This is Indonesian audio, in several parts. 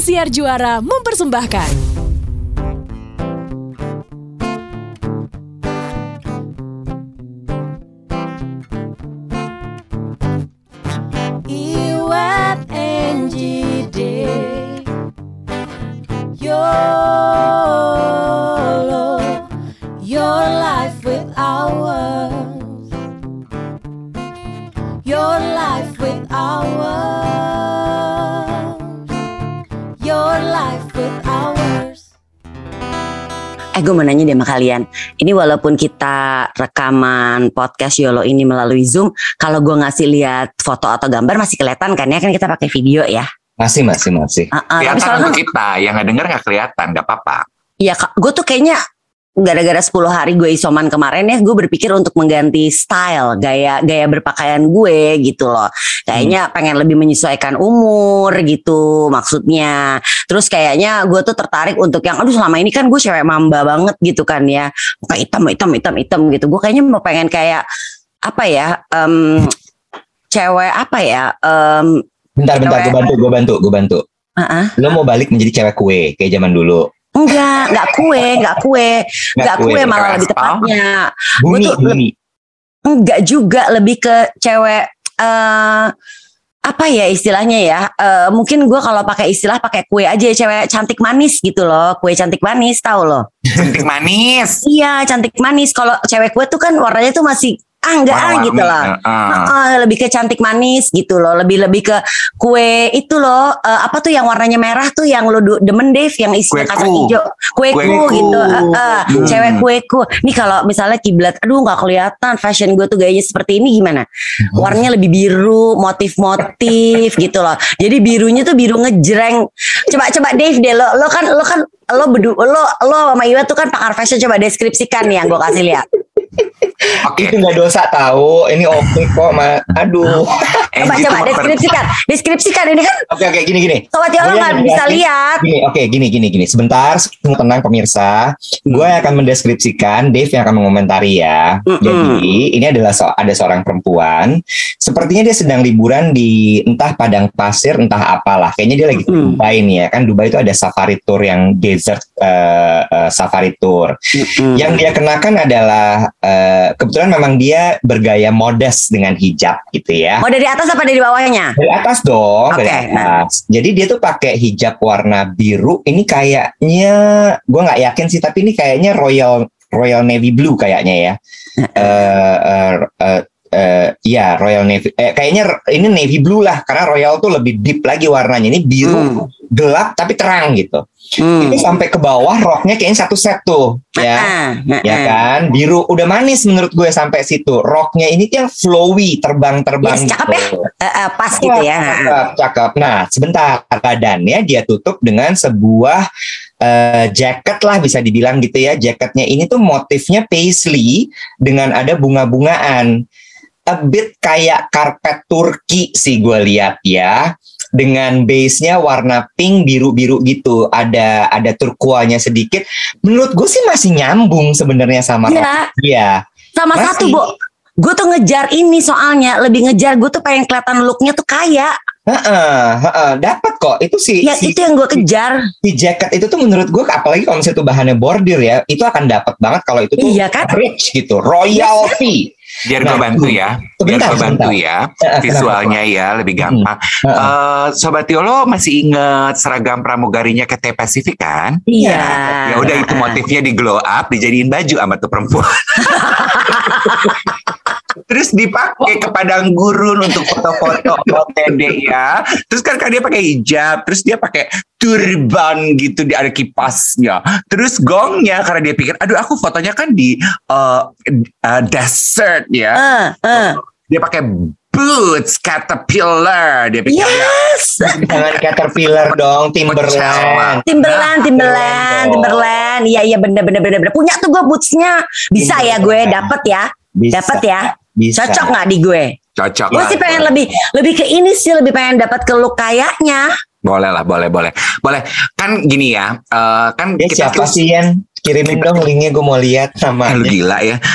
Siar Juara mempersembahkan. Gue mau nanya deh sama kalian. Ini walaupun kita rekaman podcast YOLO ini melalui Zoom Kalau gue ngasih lihat foto atau gambar masih kelihatan kan ya? Kan kita pakai video ya? Masih, masih, masih. Ah, ah, Tapi Kelihatan soalnya untuk kita, yang nggak denger nggak kelihatan, nggak apa-apa. ya gue tuh kayaknya gara-gara 10 hari gue isoman kemarin ya gue berpikir untuk mengganti style gaya gaya berpakaian gue gitu loh kayaknya pengen lebih menyesuaikan umur gitu maksudnya terus kayaknya gue tuh tertarik untuk yang aduh selama ini kan gue cewek mamba banget gitu kan ya muka hitam hitam hitam hitam gitu gue kayaknya mau pengen kayak apa ya em, cewek apa ya em, Bentar, bentar, gue bantu, gue bantu, gue bantu. ah, ah. Lo mau balik menjadi cewek kue kayak zaman dulu. Enggak enggak kue enggak kue. Enggak kue, kue, malah lebih tepatnya. Bumi, tuh bumi. Enggak juga lebih ke cewek eh apa ya istilahnya ya? Eh, mungkin gue kalau pakai istilah pakai kue aja cewek cantik manis gitu loh. Kue cantik manis tahu loh. Cantik manis. iya cantik manis. Kalau cewek kue tuh kan warnanya tuh masih ah enggak ah gitu loh. Heeh. Heeh, lebih ke cantik manis gitu loh lebih lebih ke kue itu loh eh, apa tuh yang warnanya merah tuh yang lo demen Dave yang isinya kacang hijau. Kueku Kueku. gitu eh, eh, Hmm. cewek kueku. Nih kalau misalnya kiblat aduh nggak kelihatan fashion gue tuh gayanya seperti ini gimana? Warnanya lebih biru motif-motif gitu loh. Jadi birunya tuh biru ngejreng. Coba coba Dave deh lo lo kan lo kan lo bedu lo lo sama Iwa tuh kan pakar fashion coba deskripsikan nih yang gue kasih lihat Oke. Itu nggak dosa tahu. Ini oke kok, ma. Aduh. coba Angie coba memper- deskripsikan deskripsikan ini kan Oke, oke, gini, gini. sobat Yola nggak bisa lihat Gini, oke, gini, gini, gini. Sebentar, semua tenang pemirsa. Gue akan mendeskripsikan, Dave yang akan mengomentari ya. Jadi, ini adalah so- ada seorang perempuan. Sepertinya dia sedang liburan di entah padang pasir, entah apalah. Kayaknya dia lagi Mm-mm. Dubai nih ya. Kan Dubai itu ada safari tour yang desert eh, eh, safari tour. Yang dia kenakan adalah eh, kebetulan memang dia bergaya modest dengan hijab gitu ya. mau dari atas apa dari bawahnya Dari atas dong, dari atas. Jadi dia tuh pakai hijab warna biru. Ini kayaknya, gue nggak yakin sih, tapi ini kayaknya royal royal navy blue kayaknya ya. Eh, eh, eh, ya royal navy. Eh, kayaknya ini navy blue lah, karena royal tuh lebih deep lagi warnanya. Ini biru Hmm. gelap tapi terang gitu. Hmm. Ini sampai ke bawah roknya kayaknya satu set tuh, ya. Ah, ah, Ya ah. kan, biru udah manis menurut gue sampai situ. Roknya ini tuh yang flowy, terbang-terbang. Yes, cakep ya. gitu. Eh, eh, pas gitu ya Cakep, cakep. Nah, sebentar badannya dia tutup dengan sebuah eh, jacket lah bisa dibilang gitu ya. Jaketnya ini tuh motifnya paisley dengan ada bunga-bungaan. A bit kayak karpet Turki sih gue lihat ya. Dengan base-nya warna pink biru-biru gitu. Ada ada turkuanya sedikit. Menurut gue sih masih nyambung sebenarnya sama Iya. dia. sama Masih. satu bu gue tuh ngejar ini soalnya lebih ngejar gue tuh pengen kelihatan looknya tuh kaya Heeh, heeh, dapat kok. Itu sih ya si itu yang gue kejar si jacket itu tuh menurut gue apalagi kalau misalnya itu bahannya bordir ya itu akan dapat banget kalau itu tuh Iya kan? rich gitu royalty Biar Nah, gue bantu ya. Biar gue bantu sebentar. ya. Eh, Visualnya ya lebih gampang. Heeh. Eh, Sobat Yolo masih inget seragam pramugarinya ke T Pacific kan? iya Ya udah itu motifnya di glow up, dijadiin baju sama tuh perempuan. Terus dipakai ke padang gurun untuk foto-foto OTD ya. Terus kan kan dia pakai hijab, terus dia pakai turban gitu di ada kipasnya. Terus gongnya karena dia pikir, aduh aku fotonya kan di eh, eh, desert ya. Eh, eh. Dia pakai boots caterpillar. Dia pikir dia yes jangan caterpillar dong timberland Timberland, Timberland, dong. Timberland. Iya, iya, bener, bener, bener, bener. Punya tuh gue bootsnya. Bisa ya gue, dapet ya, dapet ya. Bisa. Cocok nggak di gue? cocok Gue sih pengen lebih, lebih ke ini sih, lebih pengen dapat ke look kayaknya. Boleh lah, boleh, boleh. Boleh. Kan gini ya, eh, kan Ya, kita siapa tuh- sih Yan kirimin dong linknya gue mau lihat Ah, lu gila ya.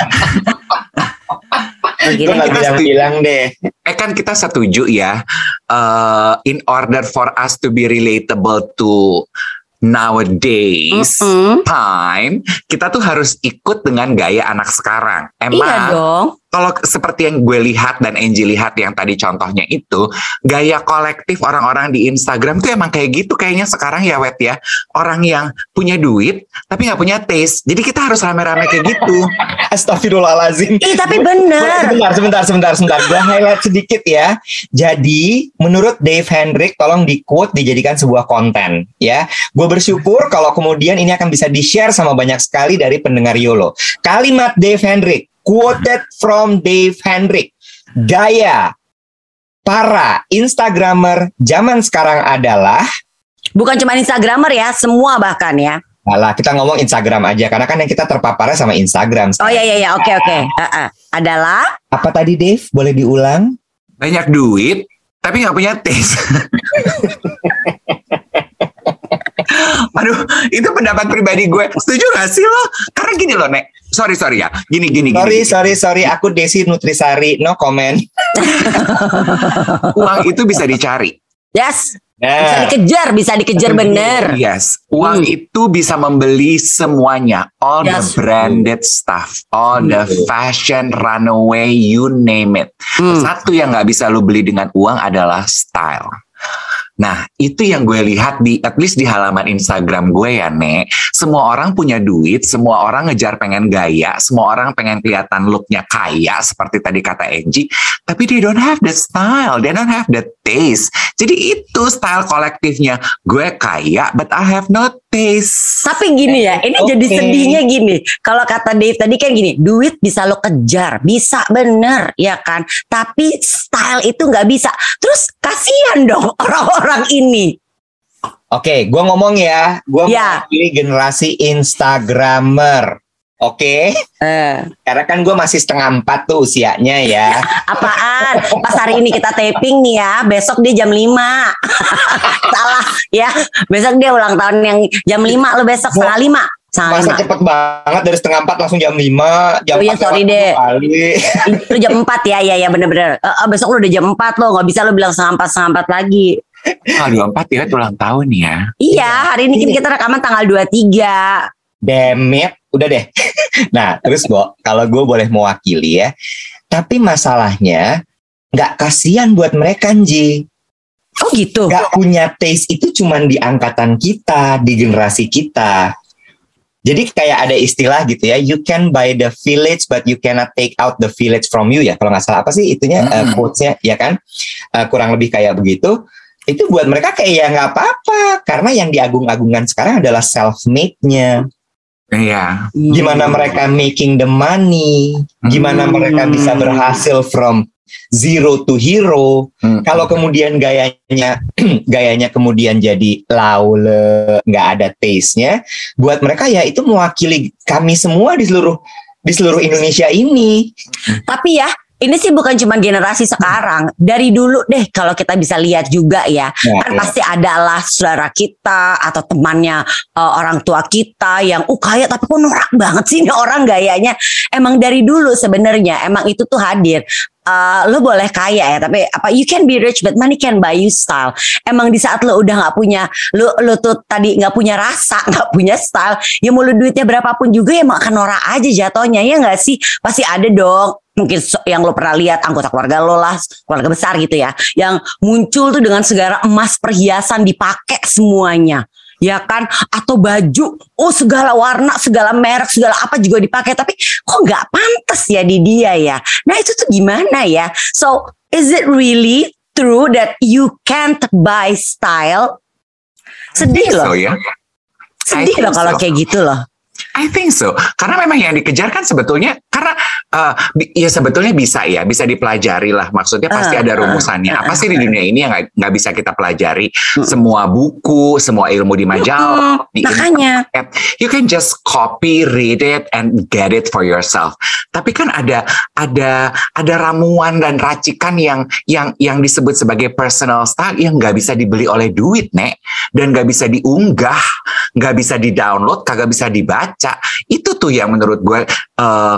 Gue nggak kita bilang-bilang deh. Eh kan kita setuju ya, eh, in order for us to be relatable to nowadays Mm-mm. time, kita tuh harus ikut dengan gaya anak sekarang. Iya Emang dong. Kalau seperti yang gue lihat dan Angie lihat yang tadi contohnya itu, gaya kolektif orang-orang di Instagram tuh emang kayak gitu kayaknya sekarang ya Wet ya. Orang yang punya duit tapi nggak punya taste. Jadi kita harus rame-rame kayak gitu. Astagfirullahalazim. Ih tapi bener. Sebentar, sebentar, sebentar, sebentar. Gue highlight sedikit ya. Jadi, menurut Dave Hendrick, tolong di quote dijadikan sebuah konten ya. Gue bersyukur kalau kemudian ini akan bisa di-share sama banyak sekali dari pendengar YOLO. Kalimat Dave Hendrick, quoted from Dave Hendrick. Gaya para Instagramer zaman sekarang adalah Bukan cuma Instagramer ya, semua bahkan ya. Alah, kita ngomong Instagram aja karena kan yang kita terpaparnya sama Instagram. Oh iya iya iya, oke oke. Ah, ah. Adalah Apa tadi Dave? Boleh diulang? Banyak duit tapi nggak punya taste. Aduh, itu pendapat pribadi gue. Setuju gak sih lo? Karena gini loh, Nek. Sorry, sorry ya. Gini, gini, Sorry, gini. sorry, sorry. Aku Desi Nutrisari, no comment. Uang itu bisa dicari. yes, bisa Nah, dikejar, bisa dikejar bener. Yes, uang Hmm. itu bisa membeli semuanya, all the Yes. branded stuff, all the Betul. fashion runaway, you name it. Hmm. Satu yang nggak bisa lu beli dengan uang adalah style. Nah, itu yang gue lihat di at least di halaman Instagram gue ya, Nek. Semua orang punya duit, semua orang ngejar pengen gaya, semua orang pengen kelihatan looknya kaya seperti tadi kata Angie, tapi they don't have the style, they don't have the taste. Jadi itu style kolektifnya. Gue kaya, but I have no taste. Tapi gini ya, ini Oke. jadi sedihnya gini. Kalau kata Dave tadi kan gini, duit bisa lo kejar, bisa bener ya kan. Tapi style itu nggak bisa. Terus kasihan dong orang-orang ini. Oke, gua ngomong ya. Gua Ya. mewakili generasi Instagramer. Oke, Eh, karena kan gue masih setengah empat tuh usianya ya. apaan? Pas hari ini kita taping nih ya, besok dia jam 5. Salah ya. Besok dia ulang tahun yang jam 5 lo besok setengah 5. Setengah Masa 5. cepet banget dari setengah empat langsung jam lima. Jam Oh iya, 4 sorry deh. Kali. Lu jam 4 ya, ya ya bener-bener. Eh, besok lu udah jam 4 lo, nggak bisa lo bilang setengah 4 setengah 4 lagi. Ah, 24 ya ulang tahun ya. Iya, hari ini kan kita rekaman tanggal 23. Demit, udah deh. nah, terus Bo, kalau gue boleh mewakili ya. Tapi masalahnya nggak kasihan buat mereka, Nji. Oh gitu. Nggak punya taste itu cuman di angkatan kita, di generasi kita. Jadi kayak ada istilah gitu ya, you can buy the village but you cannot take out the village from you ya. Kalau nggak salah apa sih itunya Hmm. eh, quotes-nya ya kan? Eh, kurang lebih kayak begitu. Itu buat mereka kayak ya nggak apa-apa karena yang diagung-agungkan sekarang adalah self-made-nya. Iya. Gimana mereka making the money, gimana Hmm. mereka bisa berhasil from zero to hero. Hmm. Kalau kemudian gayanya gayanya kemudian jadi laule, nggak ada taste-nya, buat mereka ya itu mewakili kami semua di seluruh di seluruh Indonesia ini. Tapi ya, ini sih bukan cuma generasi sekarang. Dari dulu deh kalau kita bisa lihat juga ya. Nah, Kan ya. pasti adalah saudara kita atau temannya eh, orang tua kita yang uh kaya tapi kok norak banget sih ini orang gayanya. Emang dari dulu sebenarnya emang itu tuh hadir. Eh, lo boleh kaya ya tapi apa you can be rich but money can buy you style. Emang di saat lo udah nggak punya lo lo tuh tadi nggak punya rasa nggak punya style ya mau lo duitnya berapapun juga ya emang akan norak aja jatuhnya ya nggak sih pasti ada dong mungkin yang lo pernah lihat anggota keluarga lo lah keluarga besar gitu ya yang muncul tuh dengan segala emas perhiasan dipakai semuanya ya kan? Atau baju oh segala warna segala merek segala apa juga dipakai tapi kok nggak pantas ya di dia ya? Nah itu tuh gimana ya? So is it really true that you can't buy style? Sedih loh. So ya. sedih loh kalau so. kayak gitu loh I think so. Karena memang yang dikejar kan sebetulnya karena eh, bi- ya sebetulnya bisa ya, bisa dipelajari lah. Maksudnya pasti Ah, ada ah, rumusannya. ah, Apa sih di dunia ini yang nggak bisa kita pelajari? Mm. Semua buku, semua ilmu di majalah, di makanya internet. You can just copy, read it, and get it for yourself. Tapi kan ada ada ada ramuan dan racikan yang yang yang disebut sebagai personal style yang nggak bisa dibeli oleh duit, nek, dan nggak bisa diunggah, nggak bisa di download, kagak bisa dibaca. Itu tuh yang menurut gue eh,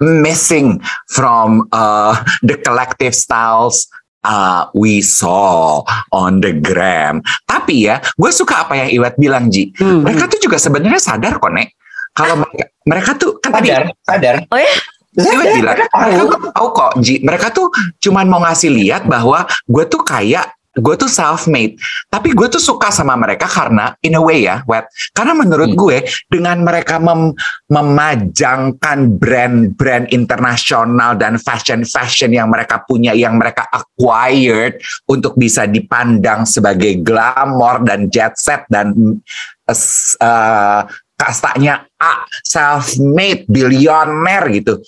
missing from uh, the collective styles uh, we saw on the gram. Tapi ya, gue suka apa yang Iwet bilang Ji. Hmm. Mereka tuh juga sebenarnya sadar kok Nek. Kalau mereka, mereka tuh kan tadi sadar sadar Oh ya? Iwet Sadar, bilang, mereka tuh tahu kok Ji. Mereka tuh cuman mau ngasih lihat bahwa gue tuh kayak gue tuh self made tapi gue tuh suka sama mereka karena in a way ya web karena menurut Hmm. gue dengan mereka mem- memajangkan brand-brand internasional dan fashion-fashion yang mereka punya yang mereka acquired untuk bisa dipandang sebagai glamor dan jet set dan uh, uh, kastanya A self made billionaire gitu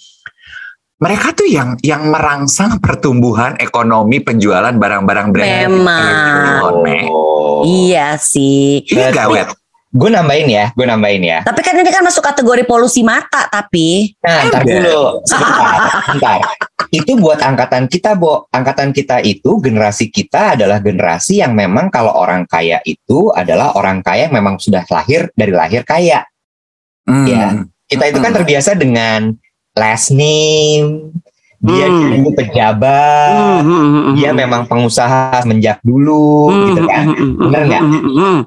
mereka tuh yang yang merangsang pertumbuhan ekonomi penjualan barang-barang brand Memang. Oh. Iya sih. Iya gak, Web? gue nambahin ya gue nambahin ya Tapi kan ini kan masuk kategori polusi mata tapi. Nah, ntar dulu, sebentar, sebentar. Itu buat angkatan kita, Bo. Angkatan kita itu, generasi kita adalah generasi yang memang kalau orang kaya itu adalah orang kaya yang memang sudah lahir dari lahir kaya. Hmm. Ya. Kita itu kan Hmm. terbiasa dengan last name, dia Hmm. dulu pejabat, Hmm, dia memang pengusaha semenjak dulu, gitu kan. Bener nggak? Hmm,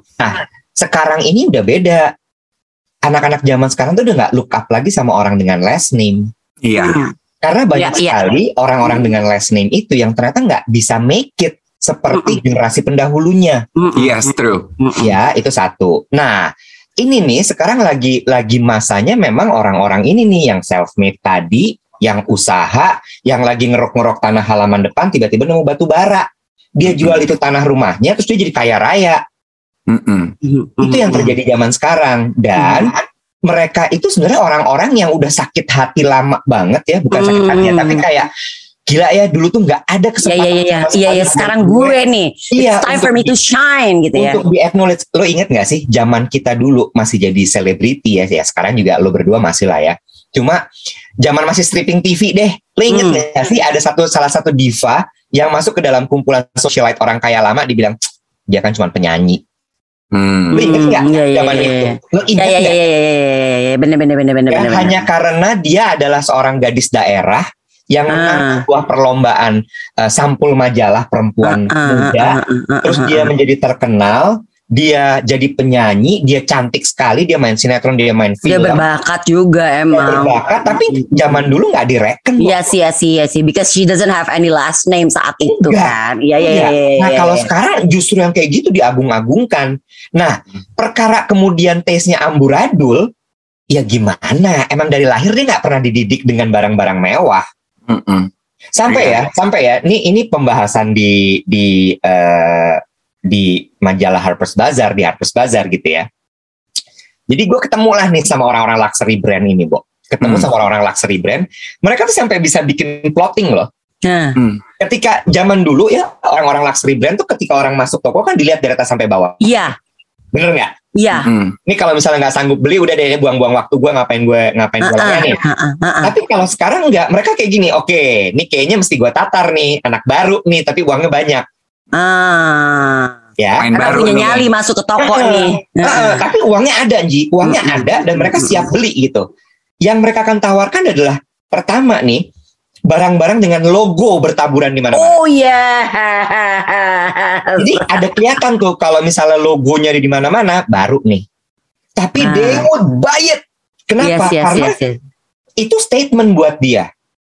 Sekarang ini udah beda. Anak-anak zaman sekarang tuh udah nggak look up lagi sama orang dengan last name. Iya. Karena banyak iya. sekali orang-orang dengan last name itu yang ternyata nggak bisa make it seperti generasi pendahulunya. Yes, true. Ya, itu satu. Nah, ini nih sekarang lagi lagi masanya memang orang-orang ini nih yang self made tadi, yang usaha, yang lagi ngerok-ngerok tanah halaman depan tiba-tiba nemu batu bara. Dia jual itu tanah rumahnya terus dia jadi kaya raya. Mm-mm. Itu yang terjadi zaman sekarang dan mereka itu sebenarnya orang-orang yang udah sakit hati lama banget ya, bukan sakit hati ya, Hmm. tapi kayak gila ya dulu tuh nggak ada Iya kesempatan. iya iya iya sekali iya buat sekarang gue nih. Iya, It's time for me to shine gitu ya. Untuk di acknowledge, lo inget gak sih zaman kita dulu masih jadi selebriti ya, ya sekarang juga lo berdua masih lah ya. Cuma zaman masih stripping TV deh, lo inget Hmm. gak sih ada satu salah satu diva yang masuk ke dalam kumpulan socialite orang kaya lama dibilang "Cek, dia kan cuma penyanyi. Hmm. Lo inget gak Iya iya zaman iya. itu? iya. Lo Iya inget iya nggak? iya iya iya iya bener bener bener bener Ya, bener. hanya karena dia adalah seorang gadis daerah yang menang Ah. sebuah perlombaan eh, sampul majalah perempuan muda terus dia menjadi terkenal dia jadi penyanyi dia cantik sekali dia main sinetron dia main dia film berbakat juga dia emang. berbakat tapi zaman dulu nggak direken. Iya sih, iya sih, iya sih. Because she doesn't have any last name saat itu Enggak. kan. Iya, iya, Iya. iya. nah iya, kalau iya. sekarang justru yang kayak gitu diagung-agungkan nah perkara kemudian taste-nya amburadul ya gimana emang dari lahir dia nggak pernah dididik dengan barang-barang mewah Mm-mm. sampai Iya. ya sampai ya. Ini ini pembahasan di di eh, di majalah Harper's Bazaar di Harper's Bazaar gitu ya. Jadi gue ketemu lah nih sama orang-orang luxury brand ini Bo. Ketemu Hmm. sama orang-orang luxury brand. Mereka tuh sampai bisa bikin plotting loh. Nah, ketika zaman dulu ya orang-orang luxury brand tuh ketika orang masuk toko kan dilihat dari atas sampai bawah. Iya, bener nggak iya. Mm. ini kalau misalnya nggak sanggup beli udah deh buang-buang waktu gue ngapain gue ngapain gue Ah, ah, nih ah. Tapi kalau sekarang enggak, mereka kayak gini, oke, ini kayaknya mesti gue tatar nih, anak baru nih, tapi uangnya banyak, Ah. ya. Main Karena baru punya nih. nyali masuk ke toko Heeh. nih. Heeh, tapi uangnya ada, Ji, uangnya ada dan mereka siap beli gitu. Yang mereka akan tawarkan adalah pertama nih, barang-barang dengan logo bertaburan di mana-mana. Oh iya. Jadi ada kelihatan tuh kalau misalnya logonya ada di mana-mana, baru nih. Tapi Ah. they would buy it. Kenapa? Yes, yes, Karena yes, yes. itu statement buat dia.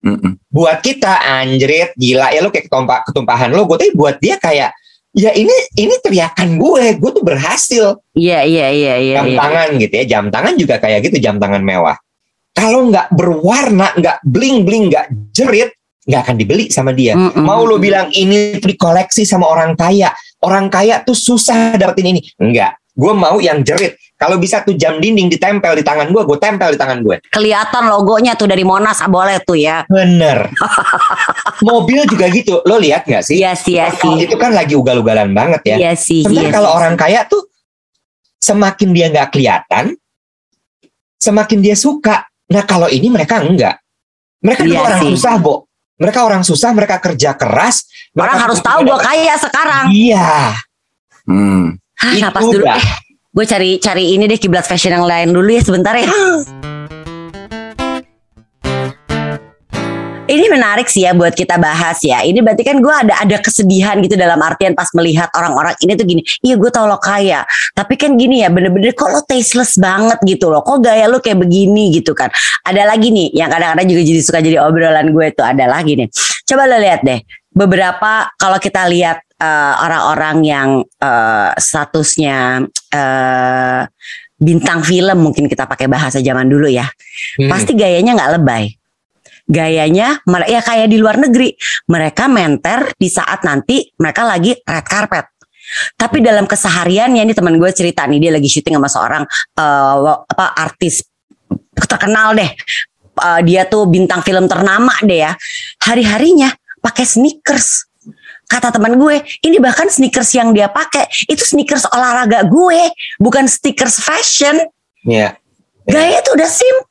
Mm-mm. buat kita anjrit gila ya lo kayak ketumpah, ketumpahan logo tapi buat dia kayak ya ini ini teriakan gue gue tuh berhasil Iya, iya, iya, iya. jam iya. tangan gitu ya jam tangan juga kayak gitu jam tangan mewah kalau nggak berwarna nggak bling bling nggak jerit nggak akan dibeli sama dia Mm-mm. mau lo bilang ini dikoleksi sama orang kaya orang kaya tuh susah dapetin ini enggak gue mau yang jerit kalau bisa tuh jam dinding ditempel di tangan gue gue tempel di tangan gue kelihatan logonya tuh dari Monas ah, boleh tuh ya. bener mobil juga gitu lo lihat nggak sih Iya sih, iya sih. itu kan lagi ugal-ugalan banget ya. Iya sih, Sebenarnya iya. kalau orang kaya tuh semakin dia nggak kelihatan, semakin dia suka. Nah kalau ini mereka enggak. Mereka Iya orang sih. susah, Bo. Mereka orang susah, mereka kerja keras. orang mereka harus tahu gue kaya sekarang. Iya, Mm. Hah, itu napas dulu. Eh, gue cari cari ini deh kiblat fashion yang lain dulu ya sebentar ya. Ini menarik sih ya buat kita bahas ya. Ini berarti kan gue ada ada kesedihan gitu dalam artian pas melihat orang-orang ini tuh gini. Iya gue tau lo kaya, tapi kan gini ya bener-bener kok lo tasteless banget gitu loh. Kok gaya lo kayak begini gitu kan. Ada lagi nih yang kadang-kadang juga jadi suka jadi obrolan gue tuh ada lagi nih. Coba lo lihat deh beberapa kalau kita lihat eh, orang-orang yang eh, statusnya eh, bintang film mungkin kita pakai bahasa zaman dulu ya. Hmm. Pasti gayanya nggak lebay. Gayanya ya kayak di luar negeri. Mereka menter di saat nanti mereka lagi red carpet. Tapi dalam kesehariannya ini teman gue cerita nih dia lagi syuting sama seorang wa- apa artis terkenal deh. Eh, dia tuh bintang film ternama deh ya. Hari-harinya pakai sneakers. Kata teman gue, ini bahkan sneakers yang dia pakai itu sneakers olahraga gue, bukan sneakers fashion. Iya. Gaya tuh udah simple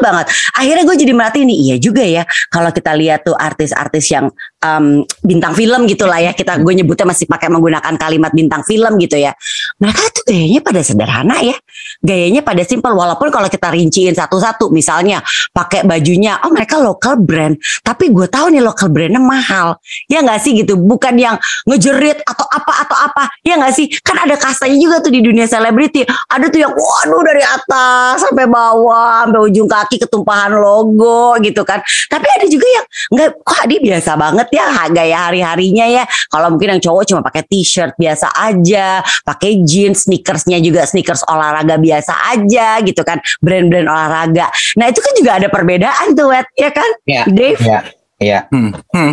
banget. Akhirnya gue jadi merhatiin nih, iya juga ya. Kalau kita lihat tuh artis-artis yang em, bintang film gitu lah ya, kita gue nyebutnya masih pakai menggunakan kalimat bintang film gitu ya. Mereka tuh gayanya pada sederhana ya. Gayanya pada simple. Walaupun kalau kita rinciin satu-satu, misalnya pakai bajunya, oh mereka local brand. Tapi gue tahu nih local brandnya mahal. Ya nggak sih gitu. Bukan yang ngejerit atau apa atau apa. Ya nggak sih. Kan ada kastanya juga tuh di dunia selebriti. Ada tuh yang waduh dari atas sampai bawah, sampai ujung kaki ketumpahan logo gitu kan. Tapi ada juga yang nggak, kok dia biasa banget ya gaya hari-harinya ya. Kalau mungkin yang cowok cuma pakai t-shirt biasa aja, pakai jeans, sneakersnya juga sneakers olahraga biasa aja gitu kan. Brand-brand olahraga. Nah itu kan juga ada perbedaan tuh, Wet, ya kan? Iya. Dave? Iya. Iya. Hmm, hmm.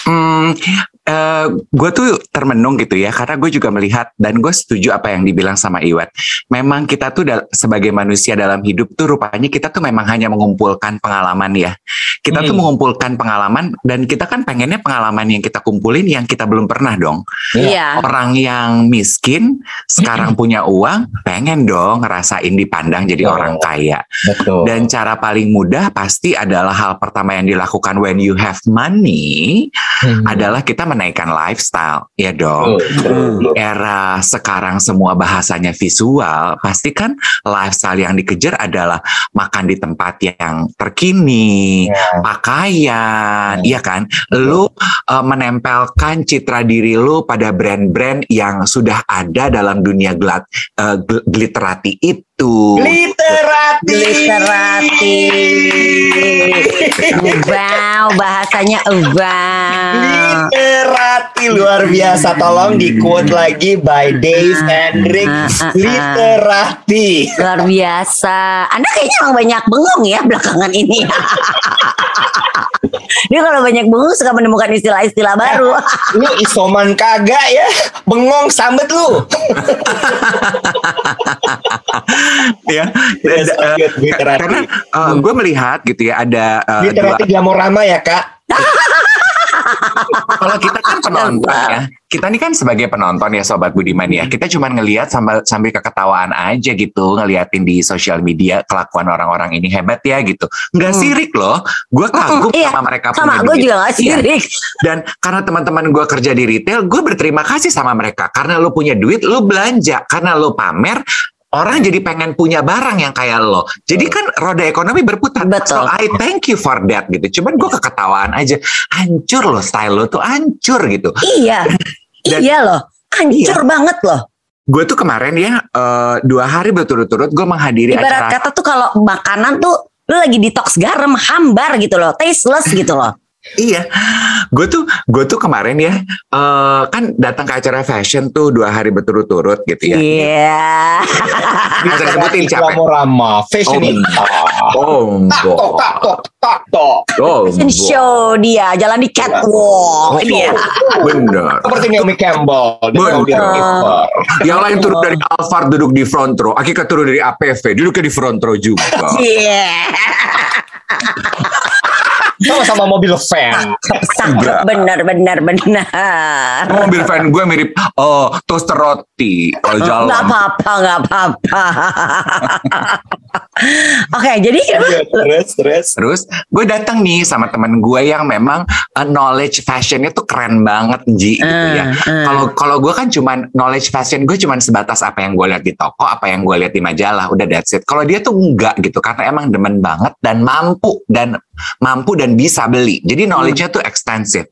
Hmm, gue tuh termenung gitu ya karena gue juga melihat dan gue setuju apa yang dibilang sama Iwet. Memang kita tuh dal- sebagai manusia dalam hidup tuh rupanya kita tuh memang hanya mengumpulkan pengalaman ya. Kita tuh Hmm. mengumpulkan pengalaman dan kita kan pengennya pengalaman yang kita kumpulin yang kita belum pernah dong. Iya. Orang yang miskin sekarang punya uang pengen dong ngerasain dipandang jadi Betul. orang kaya. Betul. Dan cara paling mudah pasti adalah hal pertama yang dilakukan when you have money Hmm. adalah kita menaikkan lifestyle, ya dong. Di era sekarang semua bahasanya visual, pasti kan lifestyle yang dikejar adalah makan di tempat yang terkini, Ya. pakaian, Hmm. iya kan? Lu uh, menempelkan citra diri lu pada brand-brand yang sudah ada dalam dunia glat, uh, gl- glitterati itu. Literati. Literati. wow, bahasanya wow. Literati luar biasa. Tolong di quote lagi by Dave Hendrik. ah, ah, ah. Literati. Luar biasa. Anda kayaknya emang banyak bengong ya belakangan ini. Dia kalau banyak bengong suka menemukan istilah-istilah baru. Lu isoman kagak ya? Bengong sambet lu. ya. Yes, Uh, good, literati. karena gue melihat gitu ya ada uh, dua Literati glamorama ya kak. kalau kita kan penonton ya. Kita ini kan sebagai penonton ya sobat Budiman ya. Kita cuma ngelihat sambil sambil keketawaan aja gitu ngeliatin di sosial media kelakuan orang-orang ini hebat ya gitu. Nggak Hmm. sirik loh. Gue kagum iya, sama mereka Sama. punya gue duit. juga gak Iya. sirik. dan karena teman-teman gue kerja di retail gue berterima kasih sama mereka. Karena lo punya duit lo belanja. Karena lo pamer Orang jadi pengen punya barang yang kayak lo. Jadi kan roda ekonomi berputar. Betul. So I thank you for that gitu. Cuman gue keketawaan aja. Hancur lo style lo tuh hancur gitu. Iya. Dan- iya loh. Hancur banget loh. Gue tuh kemarin ya eh, dua hari berturut-turut gue menghadiri Ibarat acara kata tuh kalau makanan tuh lu lagi detox garam, hambar gitu loh, tasteless gitu loh. Iya, gue tuh gue tuh kemarin ya eh, kan datang ke acara fashion tuh dua hari berturut-turut gitu ya. Iya. Nggak usah disebutin siapa. Glamorama. Fashionista. Oh, Tak tok tak tok tak oh, Fashion show dia jalan di catwalk. Dia. bener. Seperti Naomi Campbell. Clinton. Yang lain turun dari Alphard duduk di front row. Akika turun dari APV duduknya di front row juga. Iya. Sama-sama mobil fan. Sangat benar benar benar. Mobil fan gue mirip oh toaster roti kalau Gak jalan. apa-apa, gak apa-apa. Oke, jadi Iya, Terus, terus. Terus gue datang nih sama teman gue yang memang uh, knowledge fashionnya tuh keren banget Ji gitu ya. Hmm, Kalau kalau gue kan cuman knowledge fashion gue cuman sebatas apa yang gue lihat di toko, apa yang gue lihat di majalah, udah that's it. Kalau dia tuh enggak gitu karena emang demen banget dan mampu dan mampu dan bisa beli. Jadi knowledge-nya tuh ekstensif.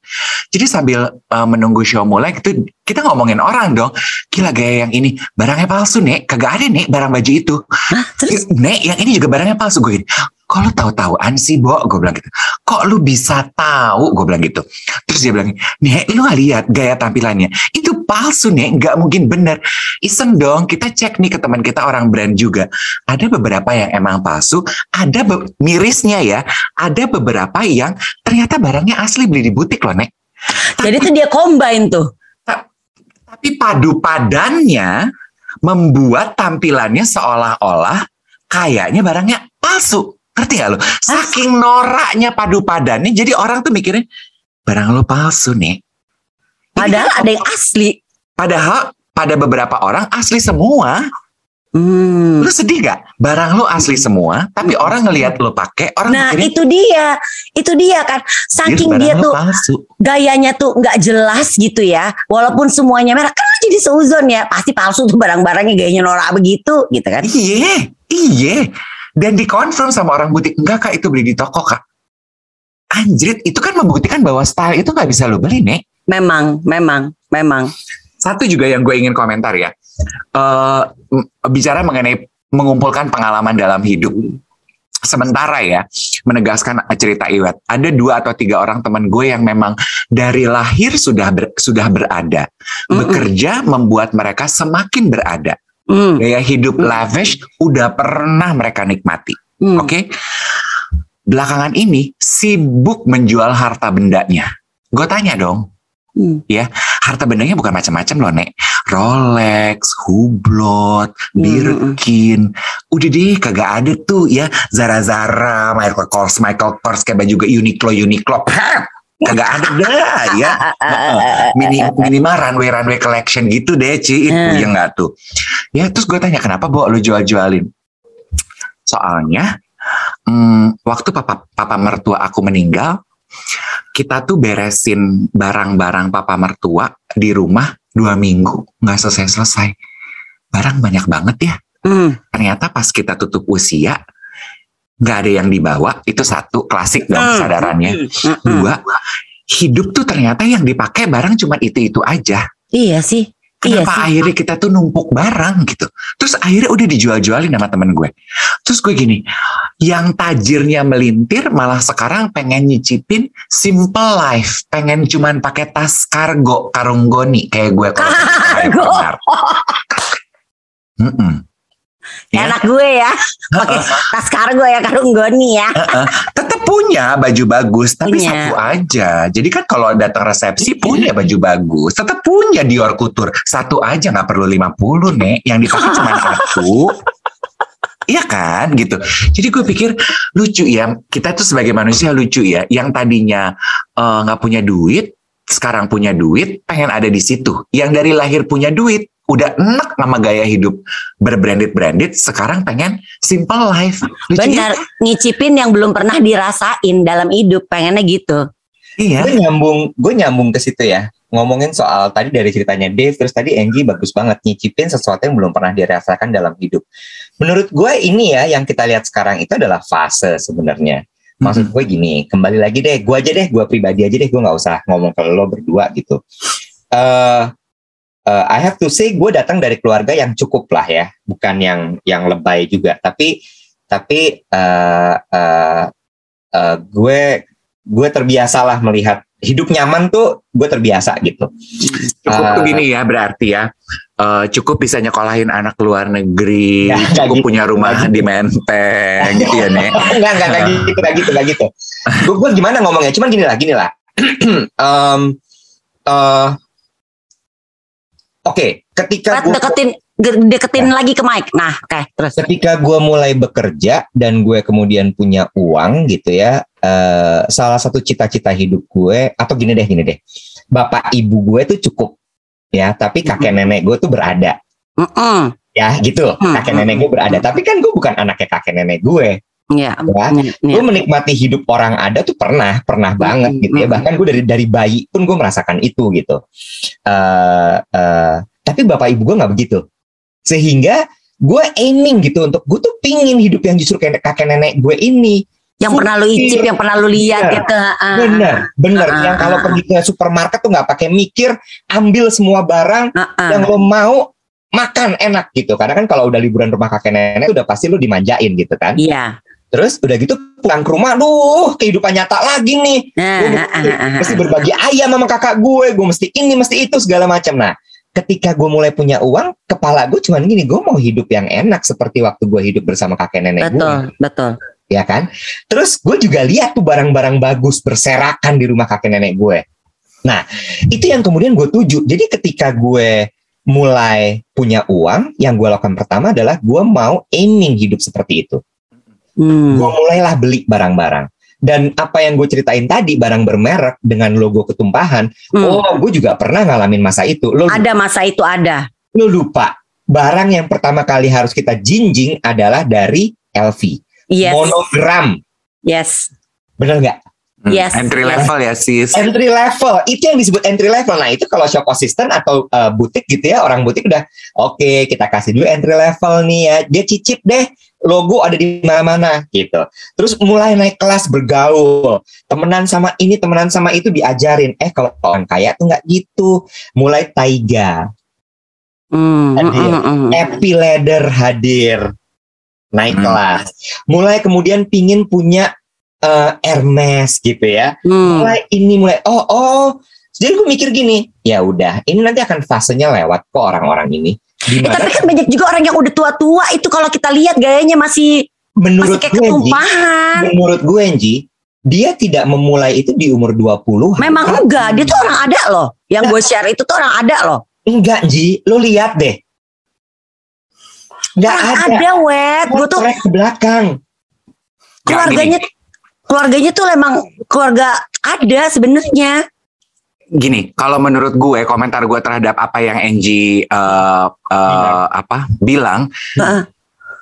Jadi sambil uh, menunggu show mulai gitu kita ngomongin orang dong. Gila gaya yang ini barangnya palsu nek, kagak ada nek barang baju itu. Hah, terus Nek yang ini juga barangnya palsu gue. Kok lu tahu-tahuan sih, Bo? Gue bilang gitu. Kok lu bisa tahu? Gue bilang gitu. Terus dia bilang, Nek, lu gak lihat gaya tampilannya? Itu palsu, Nek. Gak mungkin bener. Iseng dong, kita cek nih ke teman kita orang brand juga. Ada beberapa yang emang palsu, ada mirisnya ya. Ada beberapa yang ternyata barangnya asli beli di butik loh, Nek. jadi tuh dia combine tuh. Tapi padu padannya membuat tampilannya seolah-olah kayaknya barangnya palsu. Ngerti gak lo? Saking noraknya padu padannya, jadi orang tuh mikirnya, barang lo palsu nih. Padahal ada yang asli. Padahal pada beberapa orang asli semua. Hmm. Lu sedih gak? Barang lo asli semua, tapi orang ngelihat lo pakai, orang Nah mikirnya, itu dia, itu dia kan. Saking barang dia tuh palsu. gayanya tuh nggak jelas gitu ya. Walaupun semuanya merah, kan lu jadi seuzon ya. Pasti palsu tuh barang-barangnya gayanya norak begitu gitu kan. Iya, iya. Dan dikonfirm sama orang butik, enggak kak itu beli di toko kak. Anjrit, itu kan membuktikan bahwa style itu nggak bisa lo beli, Nek. Memang, memang, memang. Satu juga yang gue ingin komentar ya, m- bicara mengenai mengumpulkan pengalaman dalam hidup. Sementara ya, menegaskan cerita Iwet, ada dua atau tiga orang teman gue yang memang dari lahir sudah ber- sudah berada, Mm-mm. bekerja membuat mereka semakin berada. Hmm, Gaya hidup Mm. lavish udah pernah mereka nikmati. hmm. Oke. Belakangan ini sibuk menjual harta bendanya. Gue tanya dong, Hmm. harta bendanya bukan macam-macam loh, Nek. Rolex, Hublot, Hmm, Birkin. Udah deh, kagak ada tuh ya Zara-Zara, Michael Kors, Michael Kors kayak baju juga Uniqlo, Uniqlo. Kagak ada dah ya. Mini, minimal runway runway collection gitu deh, Ci. Itu Hmm. yang nggak tuh. Ya, terus gue tanya kenapa, Bo, lu jual-jualin? Soalnya hmm, waktu papa papa mertua aku meninggal, kita tuh beresin barang-barang papa mertua di rumah dua minggu nggak selesai-selesai. Barang banyak banget ya. Hmm. Ternyata pas kita tutup usia nggak ada yang dibawa. Itu satu klasik dong Hmm. kesadarannya. Hmm. Dua, hidup tuh ternyata yang dipakai barang cuma itu-itu aja. Iya sih. Iya Kenapa sih. akhirnya kita tuh numpuk barang gitu. Terus akhirnya udah dijual-jualin sama temen gue. Terus gue gini, yang tajirnya melintir malah sekarang pengen nyicipin simple life. Pengen cuman pakai tas kargo, karung goni kayak gue. Kargo. Ya. Enak gue ya. Pakai tas kargo ya karung goni ya. Tetap punya baju bagus, tapi Punya. satu aja. Jadi kan kalau datang resepsi punya baju bagus, tetap punya Dior Couture. Satu aja nggak perlu 50 nih, yang dipakai cuma satu. Iya kan gitu. Jadi gue pikir lucu ya. Kita tuh sebagai manusia lucu ya. Yang tadinya eh, nggak punya duit, sekarang punya duit, pengen ada di situ. Yang dari lahir punya duit, udah enak sama gaya hidup berbranded-branded, sekarang pengen simple life. Lucu ya? Benar. Nyicipin yang belum pernah dirasain dalam hidup. Pengennya gitu. Iya. gue nyambung gue nyambung ke situ ya ngomongin soal tadi dari ceritanya Dave terus tadi Angie bagus banget nyicipin sesuatu yang belum pernah dirasakan dalam hidup menurut gue ini ya yang kita lihat sekarang itu adalah fase sebenarnya maksud gue gini kembali lagi deh gue aja deh gue pribadi aja deh gue nggak usah ngomong ke lo berdua gitu eh eh, I have to say gue datang dari keluarga yang cukup lah ya bukan yang yang lebay juga tapi tapi eh eh, eh, gue gue terbiasa lah melihat hidup nyaman tuh gue terbiasa gitu Cukup tuh Ah. gini ya berarti ya. Eh, cukup bisa nyekolahin anak luar negeri, Ya, cukup gitu. punya rumah Nggak di Menteng gitu ya nek. enggak enggak enggak gitu enggak gitu enggak gitu gue gimana ngomongnya cuman gini lah gini lah Em, eh, oke ketika Rat, gue deketin ge- deketin lagi ke mic. Nah, oke, terus. ketika gue mulai bekerja dan gue kemudian punya uang gitu ya eh, salah satu cita-cita hidup gue atau gini deh gini deh. Bapak ibu gue tuh cukup ya tapi kakek nenek gue tuh berada. Mm-mm. ya gitu. Hmm, kakek hmm, nenek gue berada. Tapi kan gue bukan anaknya kakek nenek gue Iya. ya Iya, iya. gue menikmati hidup orang ada tuh pernah pernah banget Hmm, gitu ya bahkan gue dari dari bayi pun gue merasakan itu gitu Eh eh, tapi bapak ibu gue nggak begitu sehingga gue aiming gitu untuk gue tuh pingin hidup yang justru kayak kakek nenek gue ini Yang pernah lu icip, yang pernah lu lihat Iya. gitu. ah. Bener, bener. Ah, yang kalau ah, pergi ke supermarket tuh nggak pakai mikir, ambil semua barang Ah, ah. yang lo mau makan enak gitu. Karena kan kalau udah liburan rumah kakek nenek udah pasti lo dimanjain gitu kan. Iya. Terus udah gitu pulang ke rumah, duh kehidupan nyata lagi nih. Nah, Gue ah, ah, ah, mesti ah. berbagi ayam sama kakak gue, gue mesti ini, mesti itu segala macam. Nah, ketika gue mulai punya uang, kepala gue cuman gini, gue mau hidup yang enak seperti waktu gue hidup bersama kakek nenek gue, Betul, betul. ya kan? Terus gue juga lihat tuh barang-barang bagus berserakan di rumah kakek nenek gue. Nah, itu yang kemudian gue tuju. Jadi ketika gue mulai punya uang, yang gue lakukan pertama adalah gue mau aiming hidup seperti itu. Hmm. Gue mulailah beli barang-barang. Dan apa yang gue ceritain tadi, barang bermerek dengan logo ketumpahan, Hmm. Oh, gue juga pernah ngalamin masa itu. Lo, Ada masa itu ada. lo lupa. Barang yang pertama kali harus kita jinjing adalah dari LV. Yes. Monogram. Yes. Bener nggak? Hmm, Yes, Entry yes. level ya sis. Entry level. Itu yang disebut entry level. Nah, itu kalau shop assistant atau uh, butik gitu ya, orang butik udah, oke kita kasih dulu entry level nih ya. Dia cicip deh. Logo ada di mana-mana gitu. Terus mulai naik kelas bergaul. Temenan sama ini, temenan sama itu diajarin. Eh kalau orang kaya tuh nggak gitu. Mulai taiga. Hmm, Hadir. Happy Leather hadir naik Hmm. kelas. Mulai kemudian pingin punya eh, Hermes gitu ya. Hmm. Mulai ini mulai oh oh. Jadi gue mikir gini, ya udah, ini nanti akan fasenya lewat kok orang-orang ini. Eh, tapi kan banyak juga orang yang udah tua-tua itu kalau kita lihat gayanya masih masih menurut kayak gue, Ji, ketumpahan. menurut gue, Ji, dia tidak memulai itu di umur 20. Memang enggak, dia tuh orang ada loh. Yang gue share itu tuh orang ada loh. Enggak, Ji. Lo lihat deh. Enggak Orang ada. ada, wet. Gue tuh ke belakang. keluarganya keluarganya tuh emang keluarga ada sebenarnya. Gini, kalau menurut gue komentar gue terhadap apa yang Angie eh, eh, apa bilang,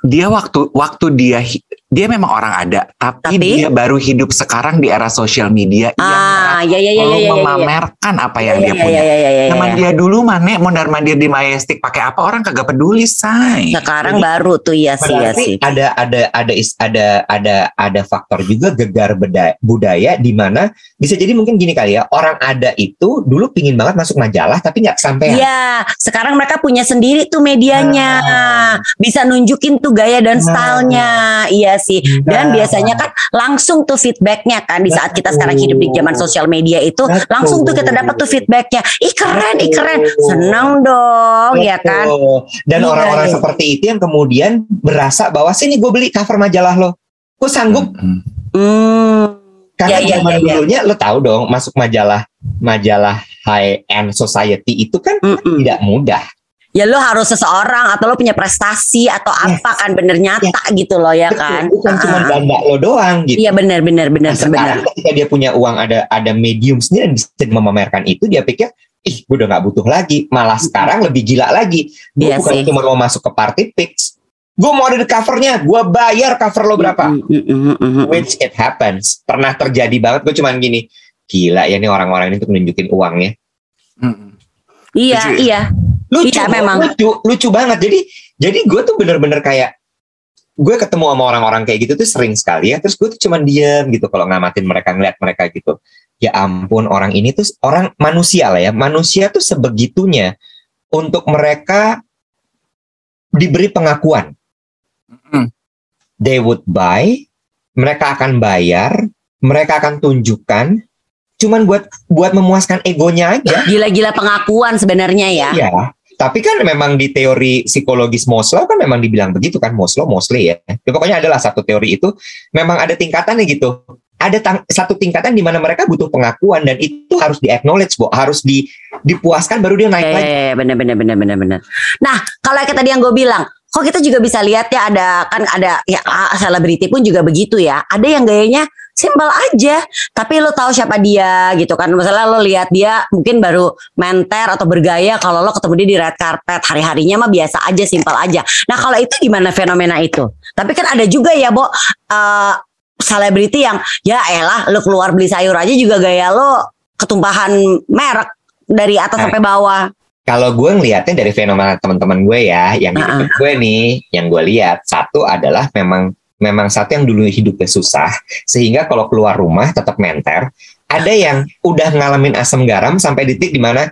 dia waktu waktu dia hi- dia memang orang ada, tapi, Tapi? dia baru hidup sekarang di era sosial media Ah, ya ya ya yang ya perlu ya. ya, ya. memamerkan apa yang Ya, dia ya, punya. ya, ya, ya, ya, Zaman ya. dia dulu mana mondar mandir di Majestic pakai apa orang kagak peduli say. Sekarang baru tuh ya sih ya sih. ada ada ada is- ada ada ada faktor juga gegar beda- budaya di mana bisa jadi mungkin gini kali ya orang ada itu dulu pingin banget masuk majalah tapi nggak sampai Iya, sekarang mereka punya sendiri tuh medianya. Ah. Bisa nunjukin tuh gaya dan Nah. stylenya. Iya sih. Dan Nah. biasanya kan langsung tuh feedbacknya kan di saat kita sekarang hidup di zaman sosial media itu Betul. langsung tuh kita dapat tuh feedbacknya. Ih keren, ih keren. Seneng dong, ya kan? Dan Iya, orang-orang iya. seperti itu yang kemudian berasa bahwa sini gue beli cover majalah lo, gue sanggup Hmm. Hmm. karena Ya, ya, zaman ya, ya. dulunya lo tahu dong masuk majalah majalah high end society itu kan Mm-mm. tidak mudah. Ya lo harus seseorang atau lo punya prestasi atau Yes. apa kan bener nyata gitu loh ya Betul, kan? bukan cuma Ah. ganda lo doang gitu. Iya bener bener bener Nah, sekarang bener. ketika dia punya uang ada ada medium sendiri dan bisa memamerkan itu dia pikir ih gue udah nggak butuh lagi malah sekarang lebih gila lagi gue Iya bukan sih. cuma mau masuk ke party pics gue mau ada di covernya gue bayar cover lo berapa Mm, mm, mm, mm, mm. which it happens pernah terjadi banget gue cuman gini gila ya nih orang-orang ini tuh nunjukin uangnya Hmm. Iya ya? iya. Lucu Iya, memang. lucu lucu banget. Jadi jadi gue tuh bener-bener kayak gue ketemu sama orang-orang kayak gitu tuh sering sekali ya. Terus gue tuh cuman diem gitu kalau ngamatin mereka ngeliat mereka gitu. Ya ampun orang ini tuh orang manusia lah ya. Manusia tuh sebegitunya untuk mereka diberi pengakuan. Hmm. they would buy mereka akan bayar mereka akan tunjukkan. Cuman buat buat memuaskan egonya aja. Gila-gila pengakuan sebenarnya ya. Iya, tapi kan memang di teori psikologis Maslow kan memang dibilang begitu kan Maslow, Mosley ya. ya. Pokoknya adalah satu teori itu memang ada tingkatannya gitu. Ada tang- satu tingkatan di mana mereka butuh pengakuan dan itu harus di acknowledge, Bo. harus di dipuaskan baru dia naik lagi. Eh, bener bener bener bener bener. Nah, kalau kayak tadi yang gue bilang, kok kita juga bisa lihat ya ada kan ada ya ah, selebriti pun juga begitu ya. Ada yang gayanya simpel aja, tapi lo tahu siapa dia gitu kan. Misalnya lo lihat dia mungkin baru menter atau bergaya, kalau lo ketemu dia di red carpet hari-harinya mah biasa aja, simpel aja. Nah, kalau itu gimana fenomena itu? Tapi kan ada juga ya, Bo, eh, selebriti yang ya elah lo keluar beli sayur aja juga gaya lo ketumpahan merek dari atas Eh. sampai bawah. Kalau gue ngelihatnya dari fenomena teman-teman gue ya, yang Ah, dekat gue nih, yang gue lihat satu adalah memang memang satu yang dulu hidupnya susah sehingga kalau keluar rumah tetap menter. Ada yang udah ngalamin asam garam sampai titik di mana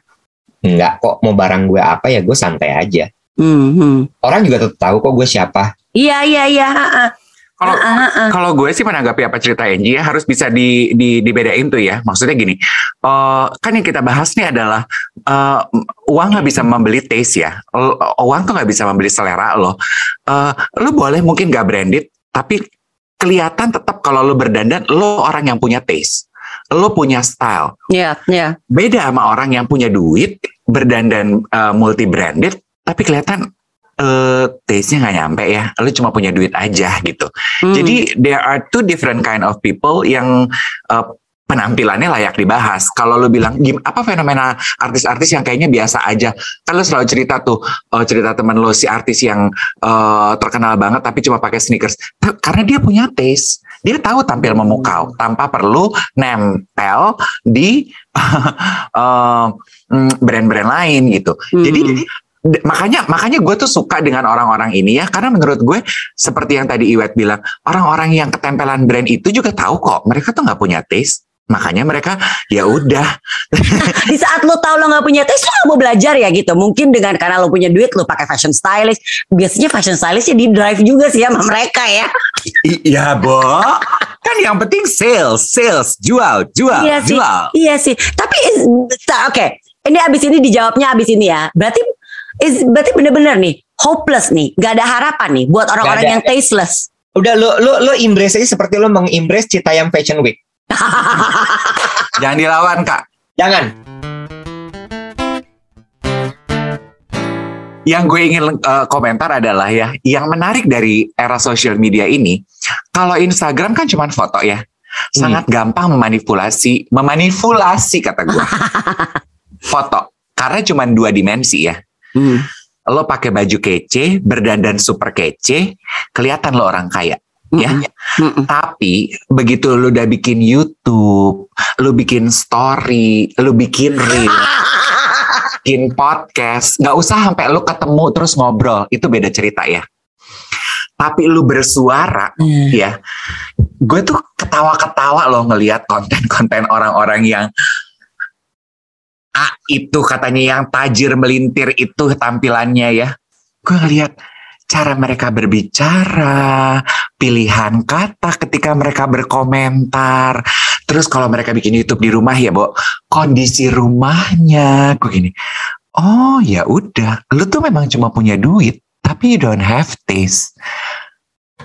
enggak kok mau barang gue apa ya gue santai aja. Hmm, hmm. Orang juga tetap tahu kok gue siapa. Iya iya iya. Kalau kalau gue sih menanggapi apa cerita Angie ya harus bisa di, di dibedain tuh ya. Maksudnya gini, eh, kan yang kita bahas nih adalah eh, uang nggak bisa membeli taste ya. L- Uang tuh nggak bisa membeli selera lo. Eh, lo boleh mungkin gak branded, tapi kelihatan tetap kalau lo berdandan lo orang yang punya taste. Lo punya style. Iya iya. Beda sama orang yang punya duit berdandan multi branded, tapi kelihatan eh taste-nya nggak nyampe ya. Lo cuma punya duit aja gitu. Hmm. Jadi there are two different kind of people yang uh, penampilannya layak dibahas. Kalau lu bilang gim apa fenomena artis-artis yang kayaknya biasa aja, kan lu selalu cerita tuh uh, cerita teman lu si artis yang uh, terkenal banget tapi cuma pakai sneakers Ta- karena dia punya taste. Dia tahu tampil memukau tanpa perlu nempel di uh, brand-brand lain gitu. Hmm. Jadi makanya makanya gue tuh suka dengan orang-orang ini ya karena menurut gue seperti yang tadi Iwet bilang orang-orang yang ketempelan brand itu juga tahu kok mereka tuh nggak punya taste makanya mereka ya udah. Di saat lo tahu lo nggak punya taste lo nggak mau belajar ya gitu. Mungkin dengan karena lo punya duit lo pakai fashion stylist. Biasanya fashion stylist ya di drive juga sih sama mereka ya. Iya bo. Kan yang penting sales sales jual jual iya sih jual. iya sih. Tapi is- ta- oke. Ini abis ini dijawabnya abis ini ya. Berarti is, berarti bener-bener nih hopeless nih. Nggak ada harapan nih buat orang-orang yang tasteless. Udah lo lo lo embrace aja seperti lo mengembrace Citayam Fashion Week. jangan dilawan kak Jangan. yang gue ingin eh, komentar adalah ya, yang menarik dari era sosial media ini, kalau Instagram kan cuma foto ya, sangat gampang memanipulasi, memanipulasi kata gue, foto, karena cuma dua dimensi ya. Hmm. Lo pakai baju kece, berdandan super kece, kelihatan lo orang kaya. Ya, Mm-mm. tapi begitu lo udah bikin YouTube, lo bikin story, lo bikin reel, bikin podcast, nggak usah sampai lu ketemu terus ngobrol, itu beda cerita ya. Tapi lu bersuara, Hmm. ya, gue tuh ketawa-ketawa loh ngelihat konten-konten orang-orang yang ah itu katanya yang tajir melintir itu tampilannya ya. Gue ngelihat cara mereka berbicara, pilihan kata ketika mereka berkomentar. Terus kalau mereka bikin YouTube di rumah ya, Bo, kondisi rumahnya, gue gini. Oh ya udah, lu tuh memang cuma punya duit, tapi you don't have taste.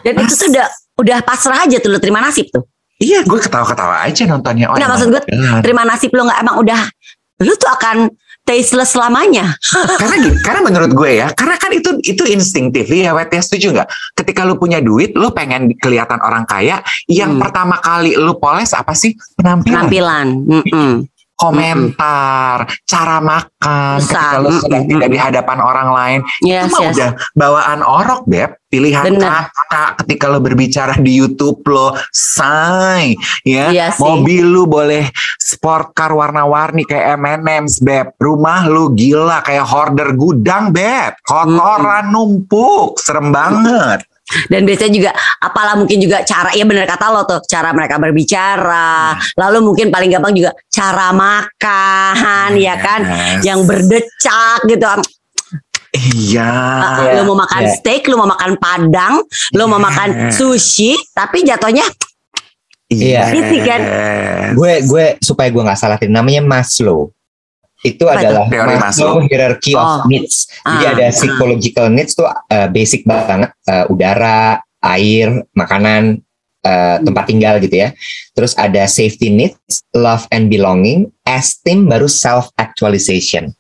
dan itu tuh udah udah pasrah aja tuh lo terima nasib tuh Iya, gue ketawa-ketawa aja nontonnya. Oh, emang maksud gue, terima nasib lo nggak emang udah lu tuh akan tasteless selamanya karena gini, karena menurut gue ya, karena kan itu itu instinktif ya, Wet ya setuju nggak? Ketika lu punya duit, lu pengen kelihatan orang kaya, yang Hmm. pertama kali lu poles apa sih? Penampilan, penampilan Mm-mm. Komentar, cara makan, ketika lu sedang Mm-mm. tidak di hadapan orang lain, yes itu mah yes udah bawaan orok, Beb. Pilihan Bener. kata ketika lo berbicara di YouTube lo, say, ya. Iya sih. Mobil lu boleh sport car warna-warni kayak M&M's, Beb. Rumah lu gila kayak hoarder gudang, Beb. Kotoran numpuk, serem banget. Dan biasanya juga apalah mungkin juga cara ya benar kata lo tuh cara mereka berbicara lalu mungkin paling gampang juga cara makan ya kan Yes. yang berdecak gitu Iya. Ah, lu mau makan Iya. steak lu mau makan padang lu mau makan Iya. sushi tapi jatuhnya Iya. Gitu kan. Gue gue supaya gue nggak salah namanya Maslow. Itu Apa adalah Teori Maslow, hierarchy Oh. of needs. Jadi Ah, ada ah. psychological needs tuh uh, basic banget uh, udara, air, makanan, uh, tempat tinggal gitu ya. Terus ada safety needs, love and belonging, esteem baru self actualization.